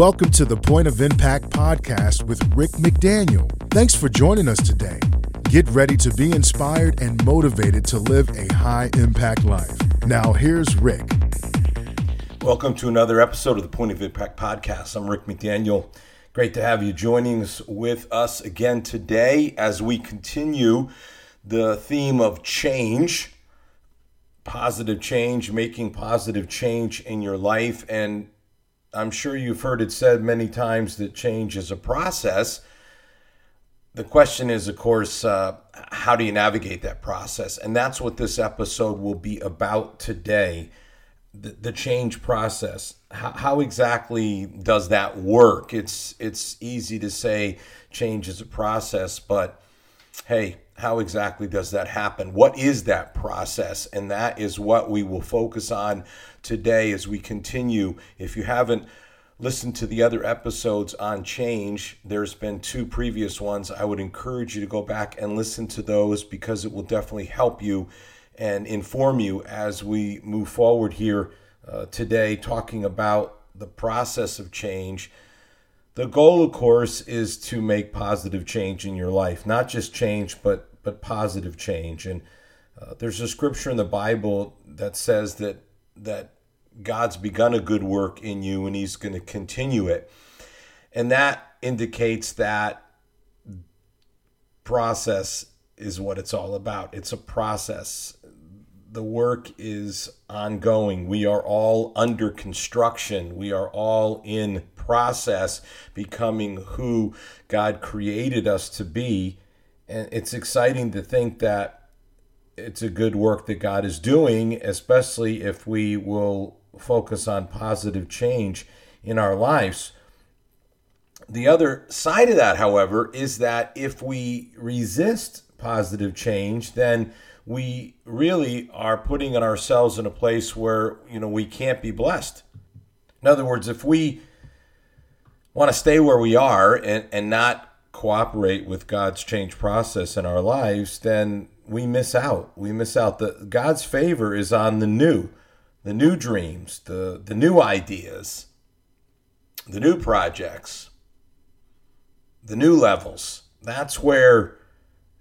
Welcome to the Point of Impact podcast with Rick McDaniel. Thanks for joining us today. Get ready to be inspired and motivated to live a high impact life. Now, here's Rick. Welcome to another episode of the Point of Impact podcast. I'm Rick McDaniel. Great to have you joining us with us again today as we continue the theme of change, positive change, making positive change in your life. And I'm sure you've heard it said many times that change is a process. The question is, of course, uh, how do you navigate that process? And that's what this episode will be about today the, the change process. How, how exactly does that work? It's, it's easy to say change is a process, but hey, how exactly does that happen? What is that process? And that is what we will focus on today as we continue. If you haven't listened to the other episodes on change, there's been two previous ones. I would encourage you to go back and listen to those because it will definitely help you and inform you as we move forward here uh, today, talking about the process of change. The goal, of course, is to make positive change in your life, not just change, but but positive change. And uh, there's a scripture in the Bible that says that that God's begun a good work in you and He's going to continue it, and that indicates that process is what it's all about. It's a process. The work is ongoing. We are all under construction. We are all in process becoming who God created us to be and it's exciting to think that it's a good work that God is doing, especially if we will focus on positive change in our lives. The other side of that, however, is that if we resist positive change, then we really are putting ourselves in a place where you know we can't be blessed. In other words, if we want to stay where we are and, and not cooperate with God's change process in our lives, then we miss out. We miss out. The God's favor is on the new, the new dreams, the the new ideas, the new projects, the new levels. That's where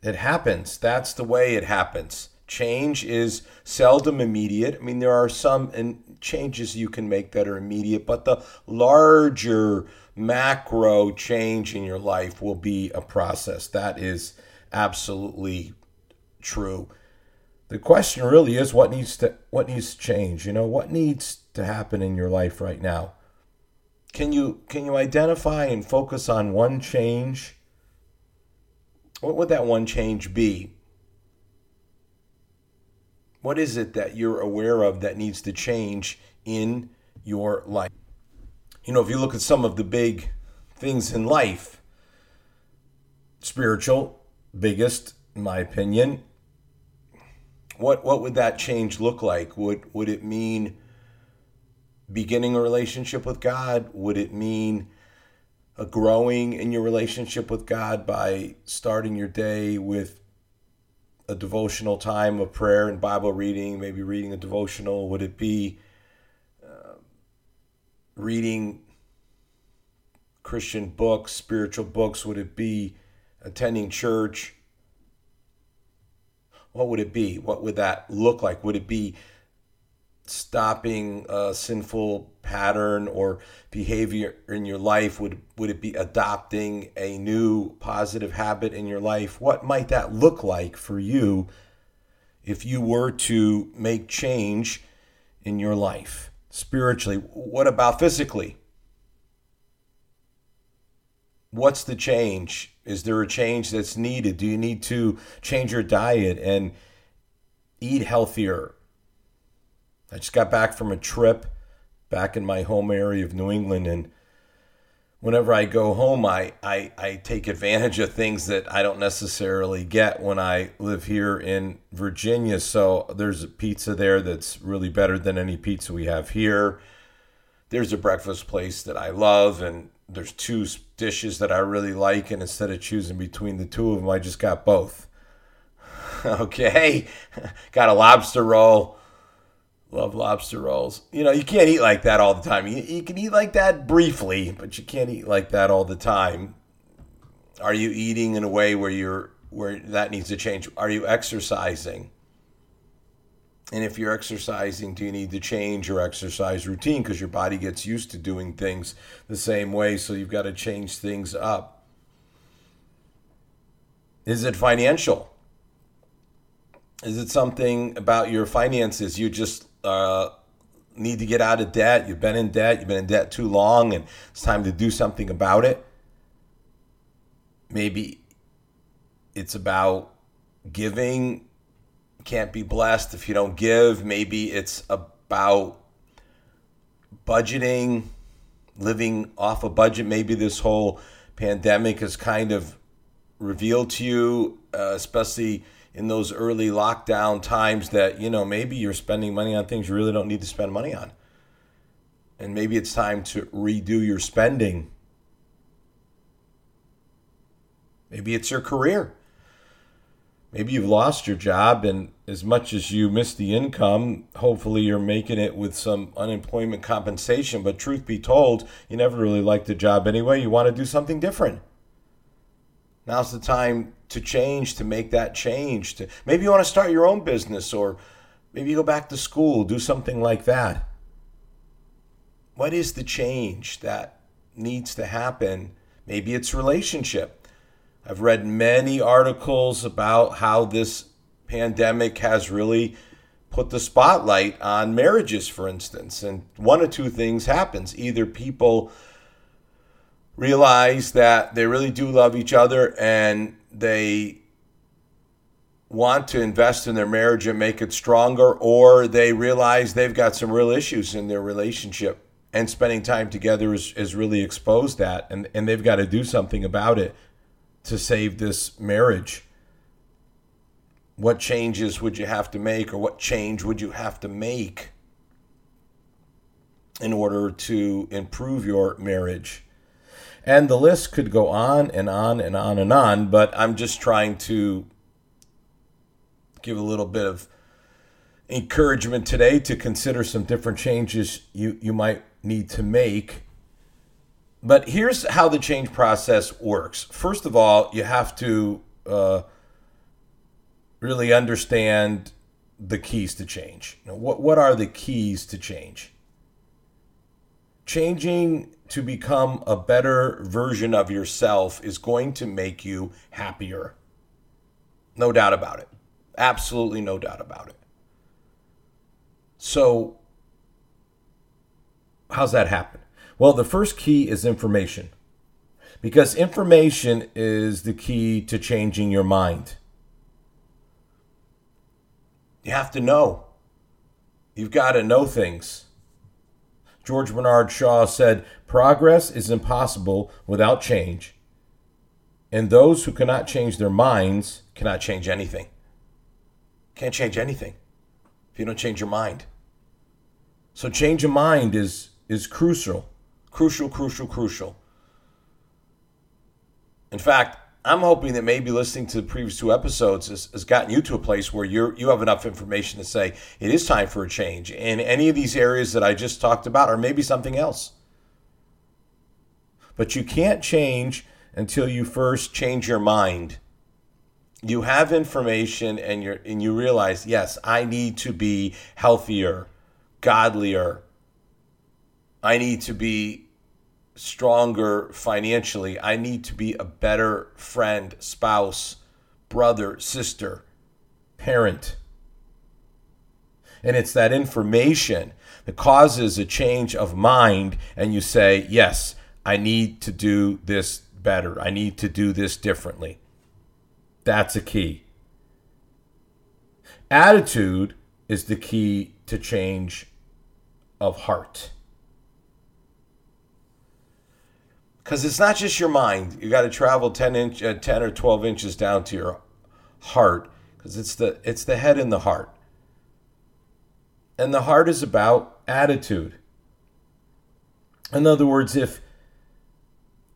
it happens. That's the way it happens. Change is seldom immediate. I mean, there are some changes you can make that are immediate, but the larger macro change in your life will be a process. That is absolutely true. The question really is what needs to what needs to change? You know, what needs to happen in your life right now? Can you can you identify and focus on one change? What would that one change be? What is it that you're aware of that needs to change in your life? You know, if you look at some of the big things in life, spiritual, biggest, in my opinion, what what would that change look like? Would would it mean beginning a relationship with God? Would it mean a growing in your relationship with God by starting your day with a devotional time of prayer and Bible reading, maybe reading a devotional? Would it be reading Christian books, spiritual books? Would it be attending church? What would it be? What would that look like? Would it be stopping a sinful pattern or behavior in your life? Would would it be adopting a new positive habit in your life? What might that look like for you if you were to make change in your life? Spiritually. What about physically? What's the change? Is there a change that's needed? Do you need to change your diet and eat healthier? I just got back from a trip back in my home area of New England and whenever I go home, I, I, I take advantage of things that I don't necessarily get when I live here in Virginia. So there's a pizza there that's really better than any pizza we have here. There's a breakfast place that I love, and there's two dishes that I really like. And instead of choosing between the two of them, I just got both. okay, got a lobster roll Love lobster rolls. You know, you can't eat like that all the time. You, you can eat like that briefly, but you can't eat like that all the time. Are you eating in a way where you're where that needs to change? Are you exercising? And if you're exercising, do you need to change your exercise routine because your body gets used to doing things the same way, so you've got to change things up? Is it financial? Is it something about your finances you just uh, need to get out of debt? You've been in debt, you've been in debt too long, and it's time to do something about it. Maybe it's about giving. Can't be blessed if you don't give. Maybe it's about budgeting, living off a budget. Maybe this whole pandemic has kind of revealed to you, uh, especially in those early lockdown times that you know maybe you're spending money on things you really don't need to spend money on. And maybe it's time to redo your spending. Maybe it's your career. Maybe you've lost your job and as much as you miss the income hopefully you're making it with some unemployment compensation. But truth be told you never really liked the job anyway. You want to do something different now's the time to change, to make that change. To maybe you want to start your own business or maybe you go back to school, do something like that. What is the change that needs to happen? Maybe it's relationship. I've read many articles about how this pandemic has really put the spotlight on marriages, for instance. And one or two things happens. Either people realize that they really do love each other and they want to invest in their marriage and make it stronger, or they realize they've got some real issues in their relationship and spending time together is, is really exposed that and, and they've got to do something about it to save this marriage. What changes would you have to make, or what change would you have to make in order to improve your marriage? And the list could go on and on and on and on, but I'm just trying to give a little bit of encouragement today to consider some different changes you, you might need to make. But here's how the change process works. First of all, you have to uh, really understand the keys to change. What, what are the keys to change? Changing to become a better version of yourself is going to make you happier. No doubt about it. Absolutely no doubt about it. So, how's that happen? Well, the first key is information. Because information is the key to changing your mind. You have to know. You've got to know things. George Bernard Shaw said, Progress is impossible without change, and those who cannot change their minds cannot change anything. Can't change anything if you don't change your mind. So change of mind is is crucial. Crucial, crucial, crucial. In fact, I'm hoping that maybe listening to the previous two episodes has, has gotten you to a place where you're you have enough information to say it is time for a change in any of these areas that I just talked about, or maybe something else. But you can't change until you first change your mind. You have information and you and you realize, yes, I need to be healthier, godlier. I need to be stronger financially. I need to be a better friend, spouse, brother, sister, parent. And it's that information that causes a change of mind, and you say, Yes, I need to do this better. I need to do this differently. That's a key. Attitude is the key to change of heart. Because it's not just your mind. You got to travel 10 inch, uh, 10 or 12 inches down to your heart because it's the it's the head and the heart. And the heart is about attitude. In other words, if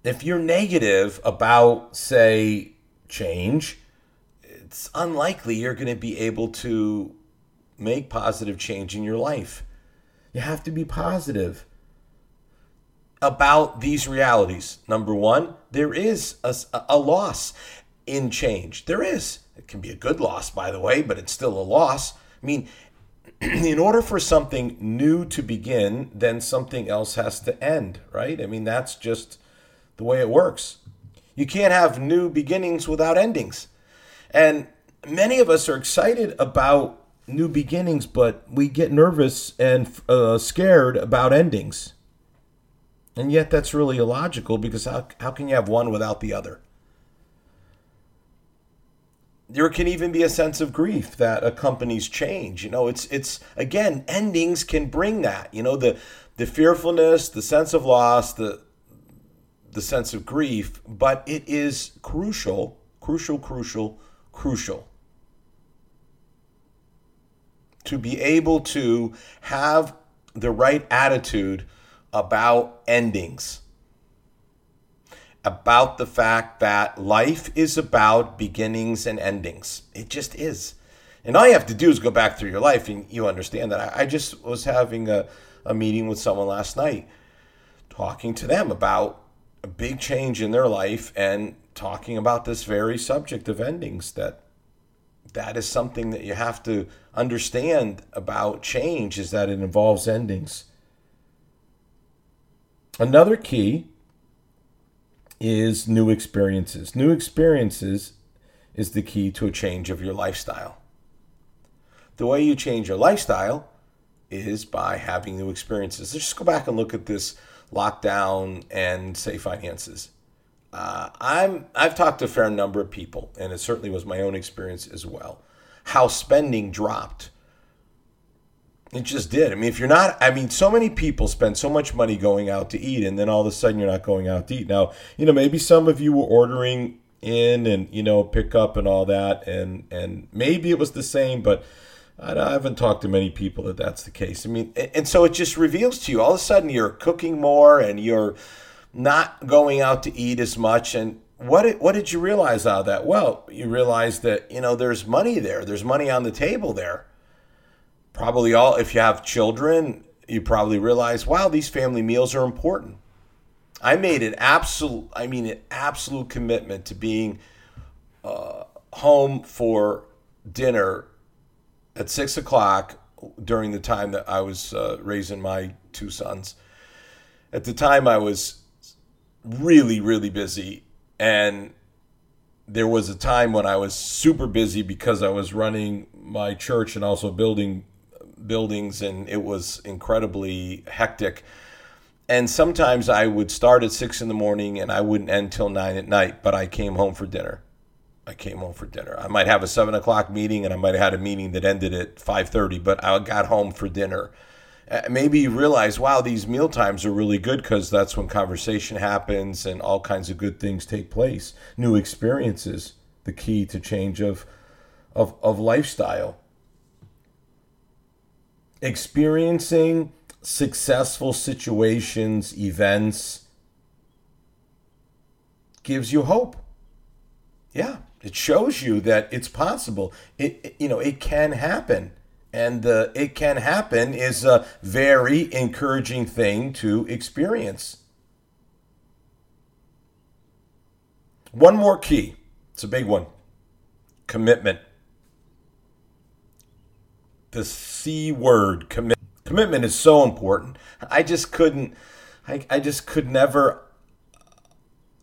if you're negative about say change, it's unlikely you're going to be able to make positive change in your life. You have to be positive about these realities. Number one, there is a, a loss in change. There is. It can be a good loss, by the way, but it's still a loss. I mean, in order for something new to begin, then something else has to end, right? I mean, that's just the way it works. You can't have new beginnings without endings. And many of us are excited about new beginnings, but we get nervous and uh, scared about endings. And yet, that's really illogical because how, how can you have one without the other? There can even be a sense of grief that accompanies change. You know, it's it's again endings can bring that. You know, the the fearfulness, the sense of loss, the the sense of grief, but it is crucial, crucial, crucial, crucial to be able to have the right attitude about endings, about the fact that life is about beginnings and endings. It just is. And all you have to do is go back through your life and you understand that. I just was having a, a meeting with someone last night, talking to them about a big change in their life and talking about this very subject of endings that that is something that you have to understand about change is that it involves endings Another key is new experiences. New experiences is the key to a change of your lifestyle. The way you change your lifestyle is by having new experiences. Let's just go back and look at this lockdown and say finances. Uh, I'm I've talked to a fair number of people, and it certainly was my own experience as well. How spending dropped it just did. I mean, if you're not, I mean, so many people spend so much money going out to eat, and then all of a sudden you're not going out to eat. Now, you know, maybe some of you were ordering in and you know pick up and all that, and and maybe it was the same, but I, I haven't talked to many people that that's the case. I mean, and, and so it just reveals to you all of a sudden you're cooking more and you're not going out to eat as much, and what did, what did you realize out of that? Well, you realize that you know there's money there, there's money on the table there probably all, if you have children, you probably realize, wow, these family meals are important. I made an absolute, I mean, an absolute commitment to being uh, home for dinner at six o'clock during the time that I was uh, raising my two sons. At the time, I was really, really busy. And there was a time when I was super busy because I was running my church and also building buildings, and it was incredibly hectic. And sometimes I would start at six in the morning and I wouldn't end till nine at night, but I came home for dinner. I came home for dinner. I might have a seven o'clock meeting, and I might have had a meeting that ended at five thirty, but I got home for dinner. Uh, maybe you realize, wow, these meal times are really good because that's when conversation happens and all kinds of good things take place. New experiences, the key to change of of, of lifestyle experiencing successful situations, events gives you hope. Yeah, it shows you that it's possible. It, you know, it can happen. And uh, it can happen is a very encouraging thing to experience. One more key. It's a big one. Commitment the C word commit. Commitment is so important. I just couldn't, I, I just could never,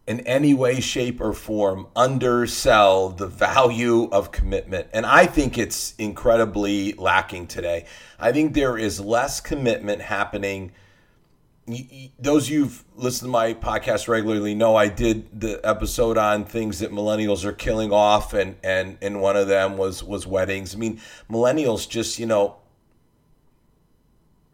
in any way, shape, or form, undersell the value of commitment. And I think it's incredibly lacking today. I think there is less commitment happening those of you've listened to my podcast regularly know I did the episode on things that millennials are killing off, and and and one of them was was weddings. I mean, millennials just you know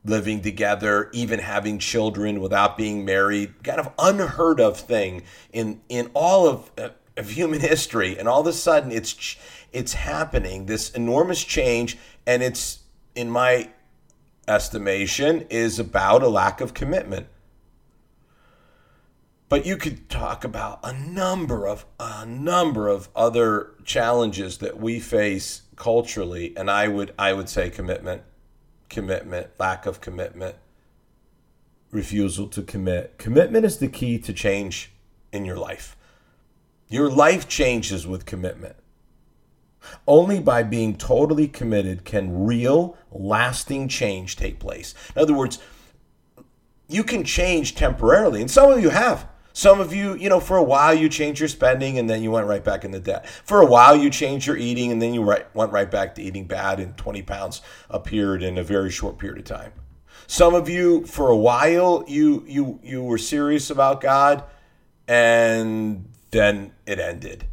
living together, even having children without being married, kind of unheard of thing in in all of uh, of human history, and all of a sudden it's it's happening. This enormous change, and it's in my estimation is about a lack of commitment. But you could talk about a number of a number of other challenges that we face culturally, and I would I would say commitment, commitment, lack of commitment, refusal to commit. Commitment is the key to change in your life. Your life changes with commitment. Only by being totally committed can real, lasting change take place. In other words, you can change temporarily, and some of you have. Some of you, you know, for a while you changed your spending and then you went right back into debt. For a while you changed your eating and then you right, went right back to eating bad and 20 pounds appeared in a very short period of time. Some of you, for a while, you you you were serious about God and then it ended.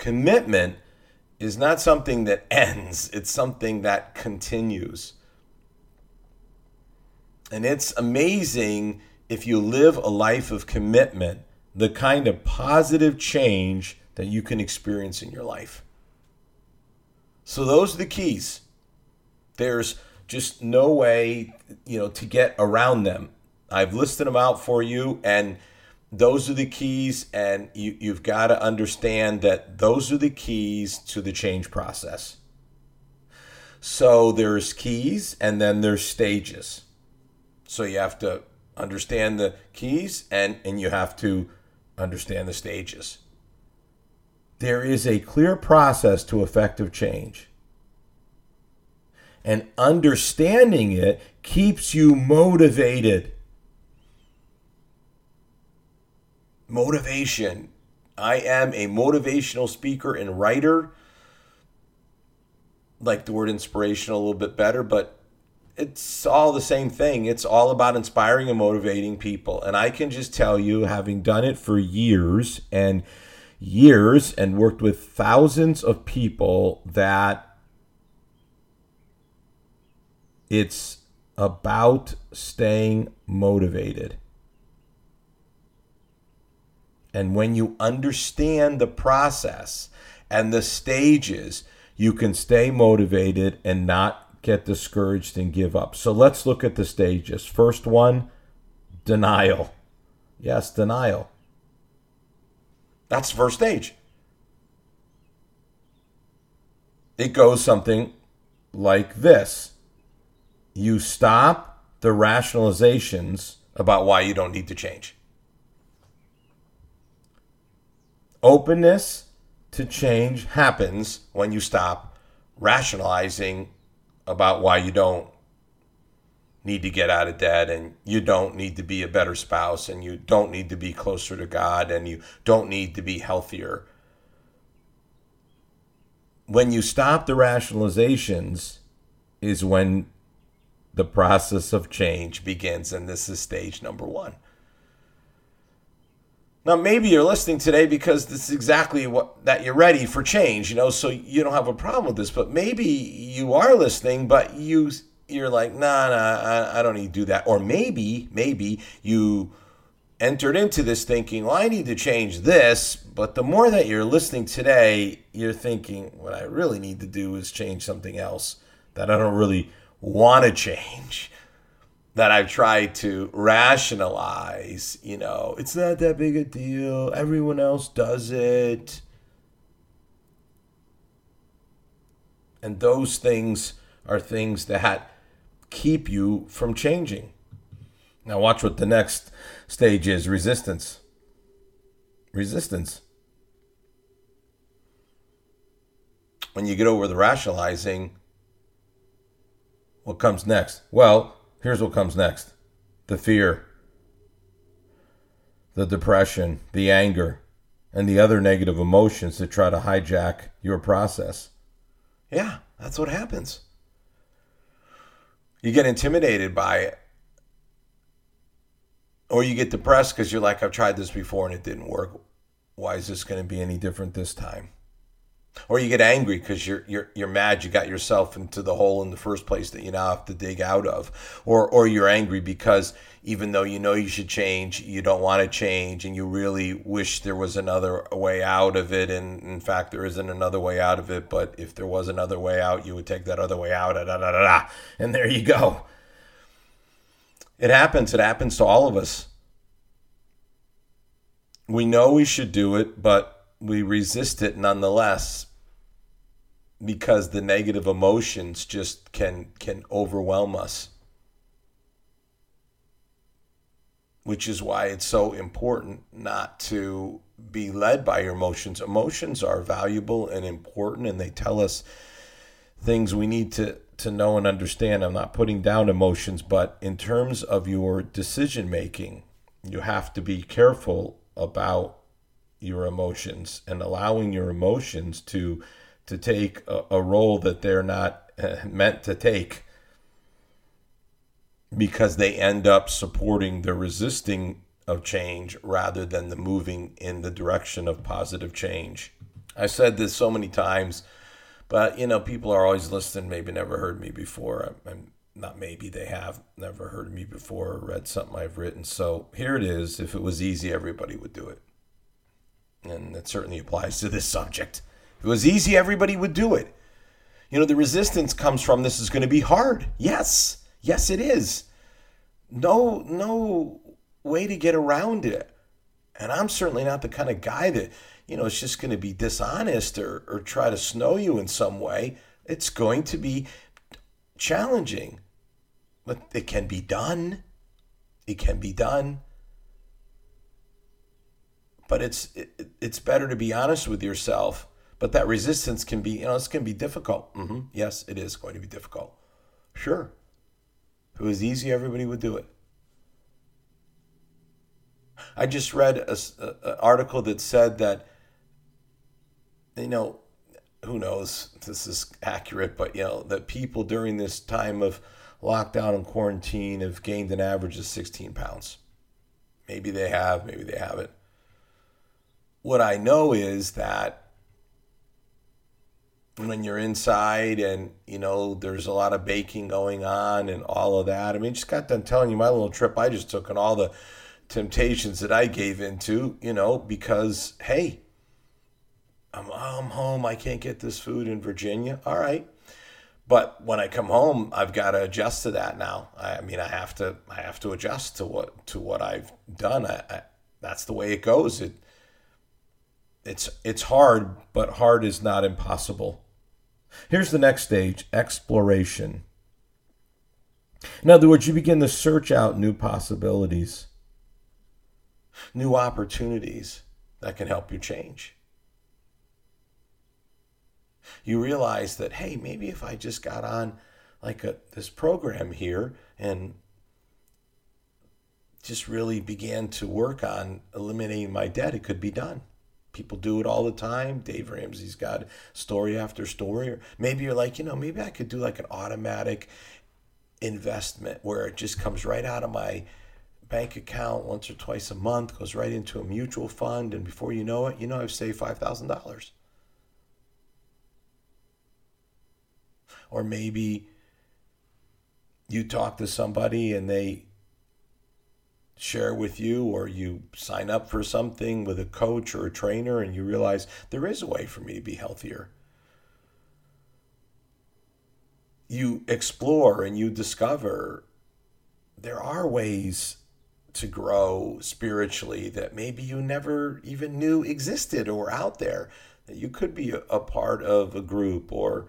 Commitment is not something that ends, it's something that continues. And it's amazing if you live a life of commitment, the kind of positive change that you can experience in your life. So those are the keys. There's just no way, you know, to get around them. I've listed them out for you and those are the keys and you, you've got to understand that those are the keys to the change process. So there's keys and then there's stages. So you have to understand the keys and, and you have to understand the stages. There is a clear process to effective change. And understanding it keeps you motivated. Motivation. I am a motivational speaker and writer. Like the word inspirational a little bit better, but it's all the same thing. It's all about inspiring and motivating people. And I can just tell you, having done it for years and years and worked with thousands of people, that it's about staying motivated. And when you understand the process and the stages, you can stay motivated and not get discouraged and give up. So let's look at the stages. First one, denial. Yes, denial. That's the first stage. It goes something like this you stop the rationalizations about why you don't need to change. Openness to change happens when you stop rationalizing about why you don't need to get out of debt and you don't need to be a better spouse and you don't need to be closer to God and you don't need to be healthier. When you stop the rationalizations, is when the process of change begins, and this is stage number one. Now, maybe you're listening today because this is exactly what that you're ready for change, you know, so you don't have a problem with this. But maybe you are listening, but you you're like, nah, nah, I, I don't need to do that. Or maybe, maybe you entered into this thinking, well, I need to change this. But the more that you're listening today, you're thinking, what I really need to do is change something else that I don't really want to change that I've tried to rationalize, you know, it's not that big a deal. Everyone else does it. And those things are things that keep you from changing. Now, watch what the next stage is resistance. Resistance. When you get over the rationalizing, what comes next? Well, Here's what comes next the fear, the depression, the anger, and the other negative emotions that try to hijack your process. Yeah, that's what happens. You get intimidated by it. Or you get depressed because you're like, I've tried this before and it didn't work. Why is this going to be any different this time? Or you get angry because you're you're you're mad you got yourself into the hole in the first place that you now have to dig out of or or you're angry because even though you know you should change you don't want to change and you really wish there was another way out of it and in fact there isn't another way out of it but if there was another way out you would take that other way out da, da, da, da. and there you go It happens. It happens to all of us. We know we should do it, but we resist it nonetheless because the negative emotions just can can overwhelm us. Which is why it's so important not to be led by your emotions. Emotions are valuable and important and they tell us things we need to to know and understand. I'm not putting down emotions, but in terms of your decision making, you have to be careful about your emotions and allowing your emotions to to take a, a role that they're not uh, meant to take because they end up supporting the resisting of change rather than the moving in the direction of positive change. I've said this so many times, but you know, people are always listening, maybe never heard me before. I'm not maybe they have never heard me before or read something I've written. So here it is. If it was easy, everybody would do it. And that certainly applies to this subject. If it was easy, everybody would do it. You know, the resistance comes from this is going to be hard. Yes. Yes, it is. No, no way to get around it. And I'm certainly not the kind of guy that, you know, is just going to be dishonest or, or try to snow you in some way. It's going to be challenging, but it can be done. It can be done. But it's it, it's better to be honest with yourself but that resistance can be, you know, it's going to be difficult. Mm-hmm. Yes, it is going to be difficult. Sure. If it was easy, everybody would do it. I just read an article that said that, you know, who knows this is accurate, but, you know, that people during this time of lockdown and quarantine have gained an average of 16 pounds. Maybe they have, maybe they haven't. What I know is that when you're inside and you know there's a lot of baking going on and all of that. I mean, just got done telling you my little trip I just took and all the temptations that I gave into, you know, because hey, I'm I'm home. I can't get this food in Virginia. All right. But when I come home, I've got to adjust to that now. I mean, I have to I have to adjust to what to what I've done. I, I, that's the way it goes. It it's it's hard, but hard is not impossible. Here's the next stage exploration. In other words, you begin to search out new possibilities, new opportunities that can help you change. You realize that, hey, maybe if I just got on like a, this program here and just really began to work on eliminating my debt, it could be done. People do it all the time. Dave Ramsey's got story after story. Or maybe you're like, you know, maybe I could do like an automatic investment where it just comes right out of my bank account once or twice a month, goes right into a mutual fund, and before you know it, you know I've saved five thousand dollars. Or maybe you talk to somebody and they share with you or you sign up for something with a coach or a trainer and you realize there is a way for me to be healthier. You explore and you discover there are ways to grow spiritually that maybe you never even knew existed or out there. That you could be a, part of a group or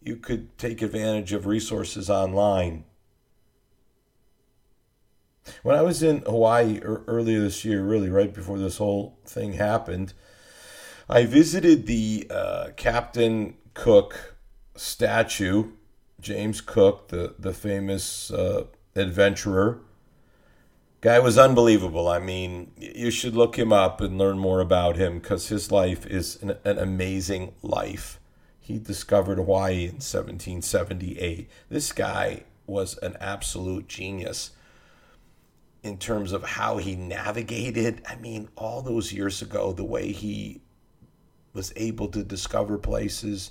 you could take advantage of resources online when I was in Hawaii earlier this year, really right before this whole thing happened, I visited the uh, Captain Cook statue, James Cook, the, the famous uh, adventurer. Guy was unbelievable. I mean, you should look him up and learn more about him because his life is an, an amazing life. He discovered Hawaii in 1778. This guy was an absolute genius in terms of how he navigated. I mean, all those years ago, the way he was able to discover places,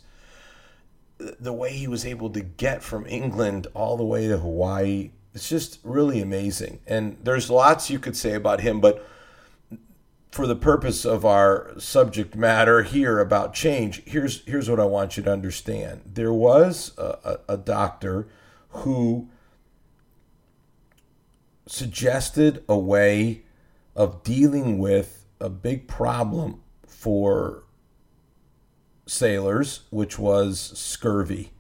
the way he was able to get from England all the way to Hawaii. It's just really amazing. And there's lots you could say about him, but for the purpose of our subject matter here about change, here's here's what I want you to understand. There was a, a, a doctor who suggested a way of dealing with a big problem for sailors, which was scurvy.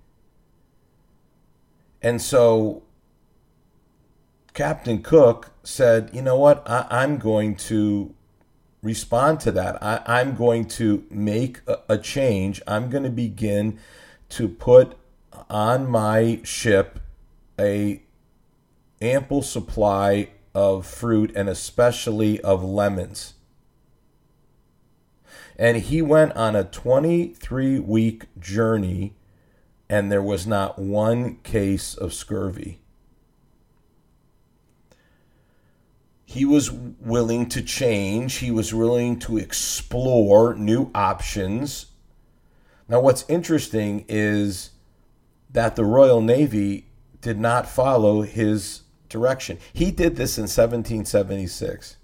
And so Captain Cook said, you know what, I, am going to respond to that. I, am going to make a, a change. I'm going to begin to put on my ship a ample supply of fruit and especially of lemons. And he went on a 23 week journey, and there was not one case of scurvy. He was willing to change, he was willing to explore new options. Now, what's interesting is that the Royal Navy did not follow his direction. He did this in 1776.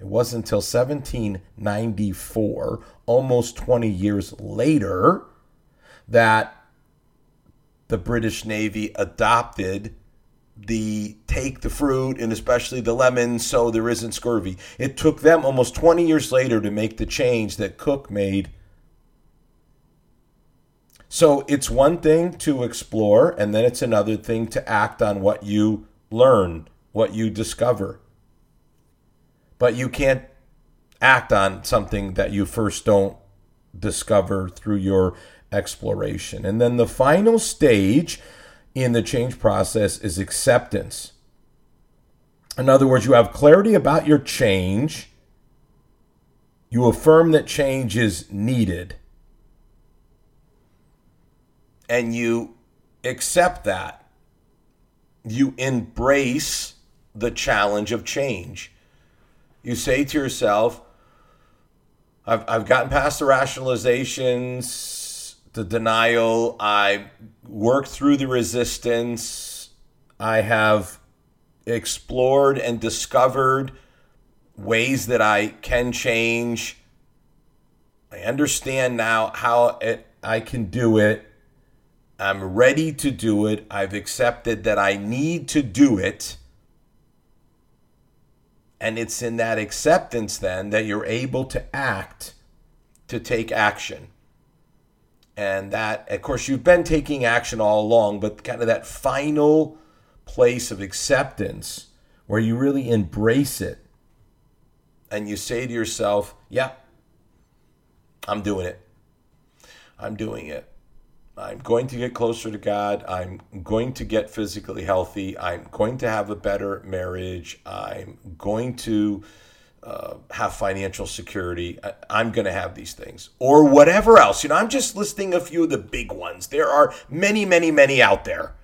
It wasn't until 1794, almost 20 years later, that the British Navy adopted the take the fruit and especially the lemons so there isn't scurvy. It took them almost 20 years later to make the change that Cook made. So it's one thing to explore, and then it's another thing to act on what you learn, what you discover but you can't act on something that you first don't discover through your exploration. And then the final stage in the change process is acceptance. In other words, you have clarity about your change, you affirm that change is needed, and you accept that. You embrace the challenge of change you say to yourself, I've, I've gotten past the rationalizations, the denial, I worked through the resistance, I have explored and discovered ways that I can change. I understand now how it, I can do it. I'm ready to do it. I've accepted that I need to do it. And it's in that acceptance then that you're able to act, to take action. And that, of course, you've been taking action all along, but kind of that final place of acceptance where you really embrace it and you say to yourself, yeah, I'm doing it. I'm doing it. I'm going to get closer to God. I'm going to get physically healthy. I'm going to have a better marriage. I'm going to uh, have financial security. I, am going to have these things or whatever else. You know, I'm just listing a few of the big ones. There are many, many, many out there.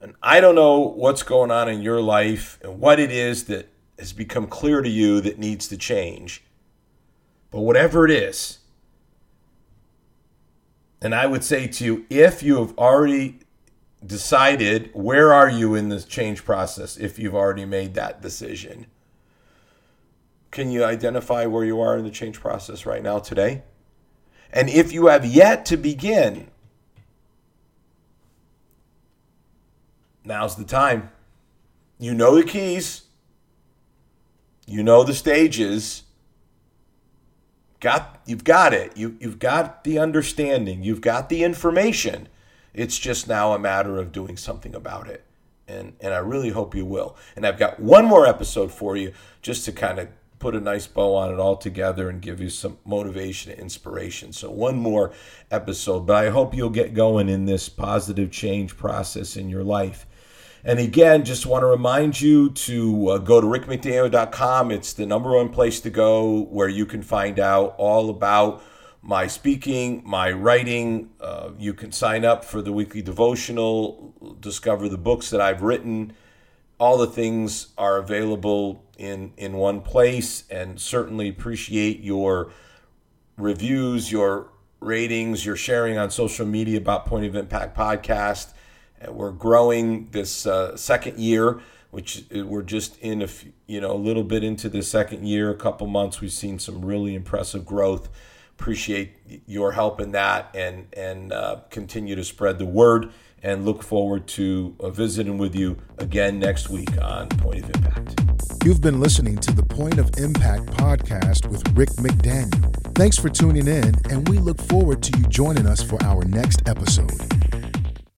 And I don't know what's going on in your life and what it is that has become clear to you that needs to change. But whatever it is, and I would say to you, if you have already decided, where are you in this change process if you've already made that decision? Can you identify where you are in the change process right now today? And if you have yet to begin, now's the time. You know the keys, you know the stages got you've got it. You you've got the understanding. You've got the information. It's just now a matter of doing something about it. And and I really hope you will. And I've got one more episode for you just to kind of put a nice bow on it all together and give you some motivation and inspiration. So one more episode, but I hope you'll get going in this positive change process in your life. And again, just want to remind you to uh, go to rickmcdaniel.com. It's the number one place to go where you can find out all about my speaking, my writing. Uh, you can sign up for the weekly devotional, discover the books that I've written. All the things are available in, in one place, and certainly appreciate your reviews, your ratings, your sharing on social media about Point of Impact Podcast we're growing this uh, second year, which we're just in a you know a little bit into the second year, a couple months. We've seen some really impressive growth. Appreciate your help in that, and and uh, continue to spread the word and look forward to uh, visiting with you again next week on Point of Impact. You've been listening to the Point of Impact podcast with Rick McDaniel. Thanks for tuning in, and we look forward to you joining us for our next episode.